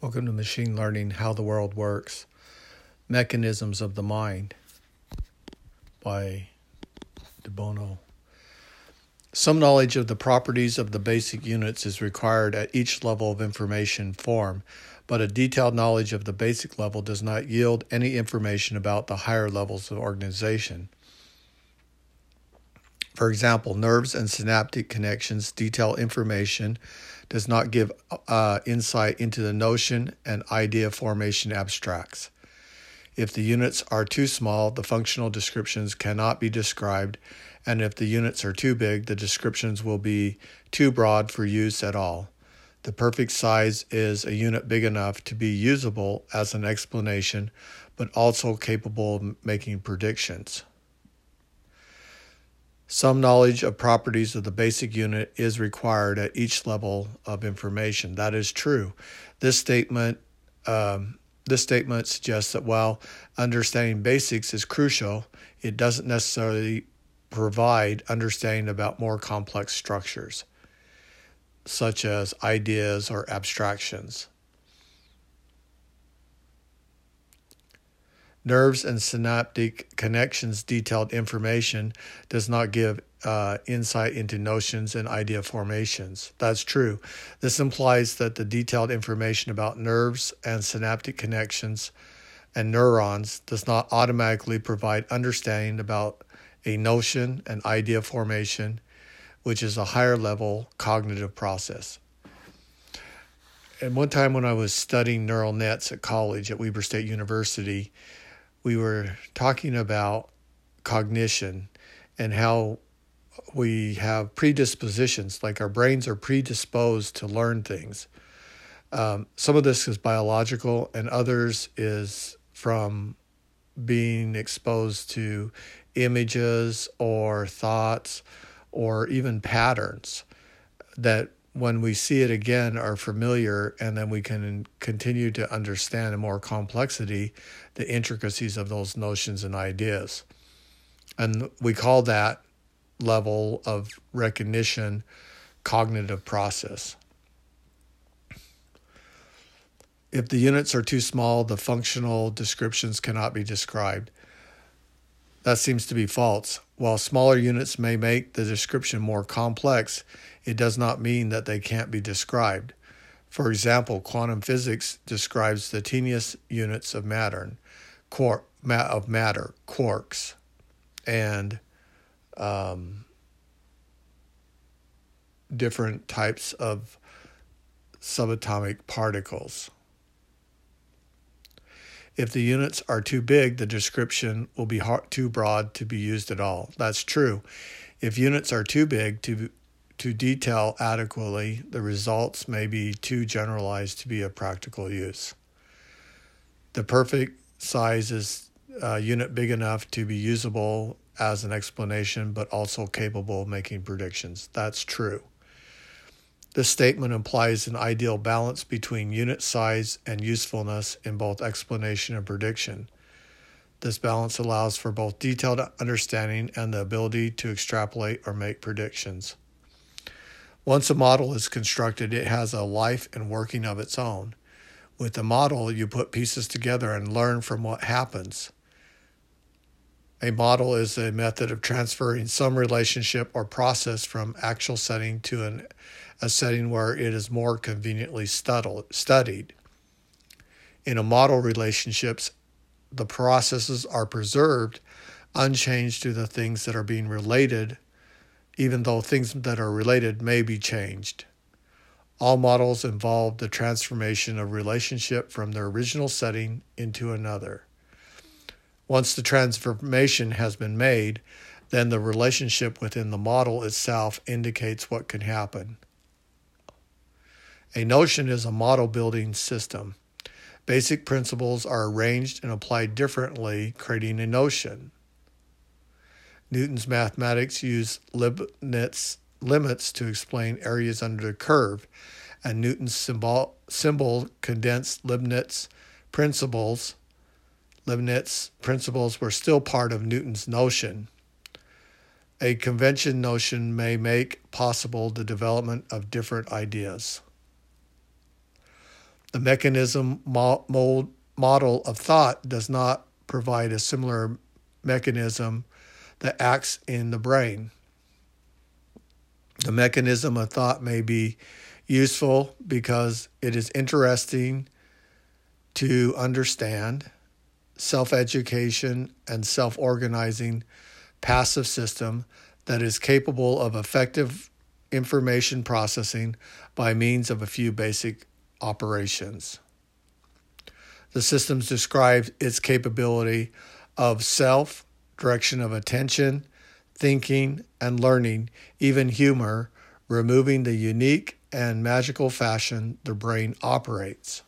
Welcome to Machine Learning How the World Works Mechanisms of the Mind by De Bono. Some knowledge of the properties of the basic units is required at each level of information form, but a detailed knowledge of the basic level does not yield any information about the higher levels of organization. For example, nerves and synaptic connections detail information, does not give uh, insight into the notion and idea formation abstracts. If the units are too small, the functional descriptions cannot be described, and if the units are too big, the descriptions will be too broad for use at all. The perfect size is a unit big enough to be usable as an explanation, but also capable of making predictions. Some knowledge of properties of the basic unit is required at each level of information. That is true. This statement um, this statement suggests that while understanding basics is crucial, it doesn't necessarily provide understanding about more complex structures, such as ideas or abstractions. Nerves and synaptic connections detailed information does not give uh, insight into notions and idea formations. That's true. This implies that the detailed information about nerves and synaptic connections and neurons does not automatically provide understanding about a notion and idea formation, which is a higher level cognitive process. And one time when I was studying neural nets at college at Weber State University, we were talking about cognition and how we have predispositions, like our brains are predisposed to learn things. Um, some of this is biological, and others is from being exposed to images or thoughts or even patterns that when we see it again are familiar and then we can continue to understand in more complexity the intricacies of those notions and ideas. And we call that level of recognition cognitive process. If the units are too small the functional descriptions cannot be described that seems to be false while smaller units may make the description more complex it does not mean that they can't be described. For example, quantum physics describes the teeniest units of matter, quark, of matter, quarks, and um, different types of subatomic particles. If the units are too big, the description will be hard, too broad to be used at all. That's true. If units are too big to to detail adequately, the results may be too generalized to be of practical use. The perfect size is a uh, unit big enough to be usable as an explanation, but also capable of making predictions. That's true. This statement implies an ideal balance between unit size and usefulness in both explanation and prediction. This balance allows for both detailed understanding and the ability to extrapolate or make predictions. Once a model is constructed, it has a life and working of its own. With the model, you put pieces together and learn from what happens. A model is a method of transferring some relationship or process from actual setting to an, a setting where it is more conveniently studied. In a model relationships, the processes are preserved unchanged to the things that are being related even though things that are related may be changed. All models involve the transformation of relationship from their original setting into another. Once the transformation has been made, then the relationship within the model itself indicates what can happen. A notion is a model building system. Basic principles are arranged and applied differently, creating a notion. Newton's mathematics used Leibniz limits to explain areas under the curve, and Newton's symbol, symbol condensed Leibniz principles. Leibniz principles were still part of Newton's notion. A convention notion may make possible the development of different ideas. The mechanism mold, model of thought does not provide a similar mechanism that acts in the brain. The mechanism of thought may be useful because it is interesting to understand self education and self organizing passive system that is capable of effective information processing by means of a few basic operations. The systems describe its capability of self, direction of attention, thinking, and learning, even humor, removing the unique and magical fashion the brain operates.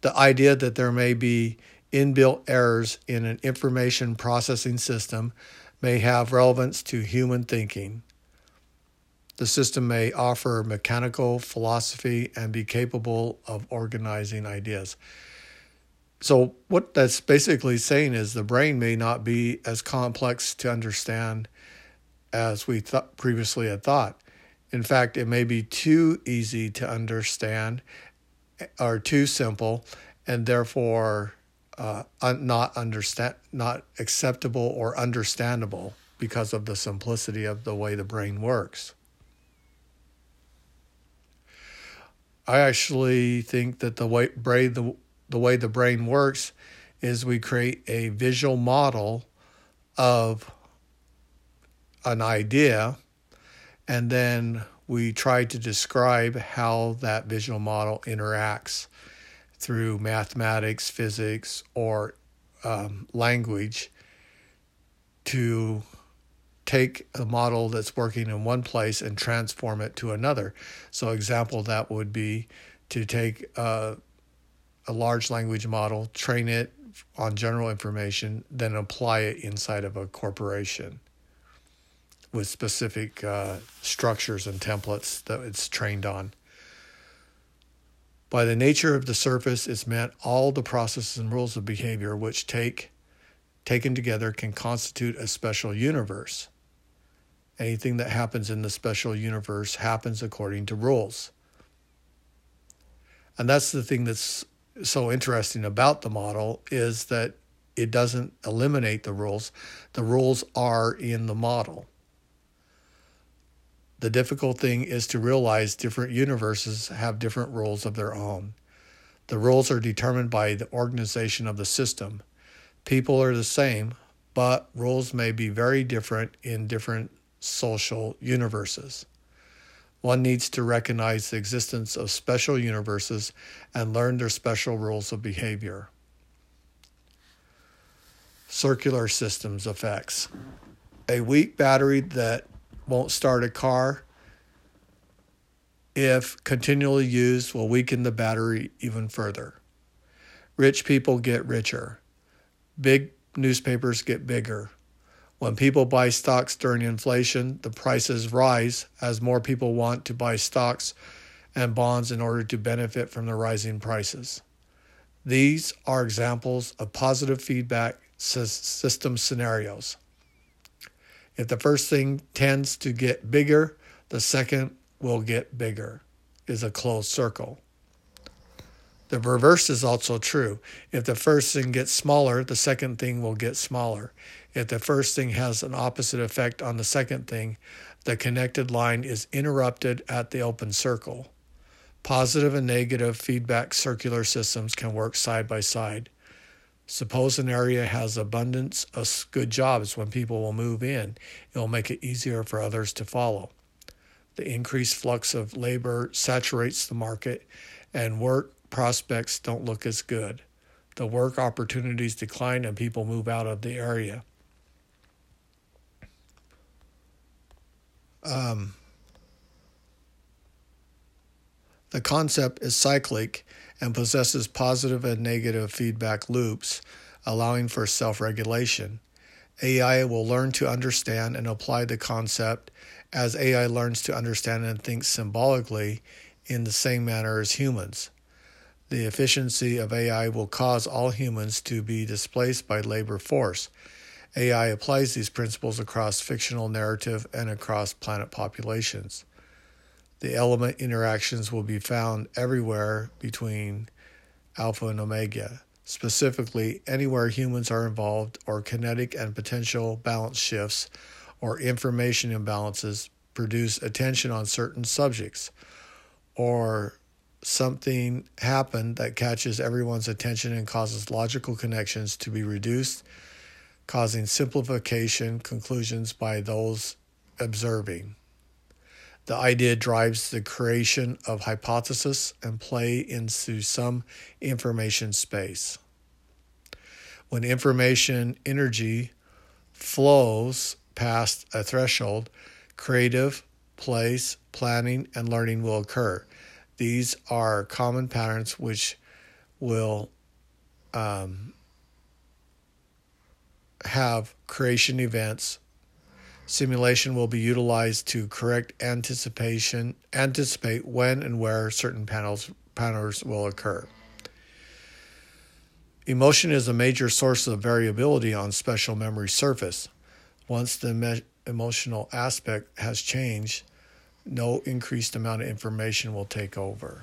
The idea that there may be inbuilt errors in an information processing system may have relevance to human thinking. The system may offer mechanical philosophy and be capable of organizing ideas. So, what that's basically saying is the brain may not be as complex to understand as we th- previously had thought. In fact, it may be too easy to understand or too simple, and therefore uh, not understand, not acceptable or understandable because of the simplicity of the way the brain works. I actually think that the way brain the, the way the brain works is we create a visual model of an idea and then we try to describe how that visual model interacts through mathematics, physics, or um, language to take a model that's working in one place and transform it to another. So, example that would be to take uh, a large language model, train it on general information, then apply it inside of a corporation with specific uh, structures and templates that it's trained on. By the nature of the surface is meant all the processes and rules of behavior which take taken together can constitute a special universe. Anything that happens in the special universe happens according to rules. And that's the thing that's so interesting about the model is that it doesn't eliminate the rules. The rules are in the model. The difficult thing is to realize different universes have different rules of their own. The rules are determined by the organization of the system. People are the same, but rules may be very different in different social universes. One needs to recognize the existence of special universes and learn their special rules of behavior. Circular systems effects. A weak battery that won't start a car, if continually used, will weaken the battery even further. Rich people get richer. Big newspapers get bigger. When people buy stocks during inflation, the prices rise as more people want to buy stocks and bonds in order to benefit from the rising prices. These are examples of positive feedback system scenarios. If the first thing tends to get bigger, the second will get bigger, is a closed circle. The reverse is also true. If the first thing gets smaller, the second thing will get smaller. If the first thing has an opposite effect on the second thing, the connected line is interrupted at the open circle. Positive and negative feedback circular systems can work side by side. Suppose an area has abundance of good jobs when people will move in, it will make it easier for others to follow. The increased flux of labor saturates the market, and work prospects don't look as good. The work opportunities decline, and people move out of the area. Um, the concept is cyclic and possesses positive and negative feedback loops, allowing for self regulation. AI will learn to understand and apply the concept as AI learns to understand and think symbolically in the same manner as humans. The efficiency of AI will cause all humans to be displaced by labor force. AI applies these principles across fictional narrative and across planet populations. The element interactions will be found everywhere between alpha and omega, specifically anywhere humans are involved or kinetic and potential balance shifts or information imbalances produce attention on certain subjects or something happened that catches everyone's attention and causes logical connections to be reduced, causing simplification conclusions by those observing. The idea drives the creation of hypothesis and play into some information space. When information energy flows past a threshold, creative, place, planning, and learning will occur. These are common patterns which will um, have creation events. Simulation will be utilized to correct anticipation, anticipate when and where certain panels patterns will occur. Emotion is a major source of variability on special memory surface. Once the me- emotional aspect has changed, no increased amount of information will take over.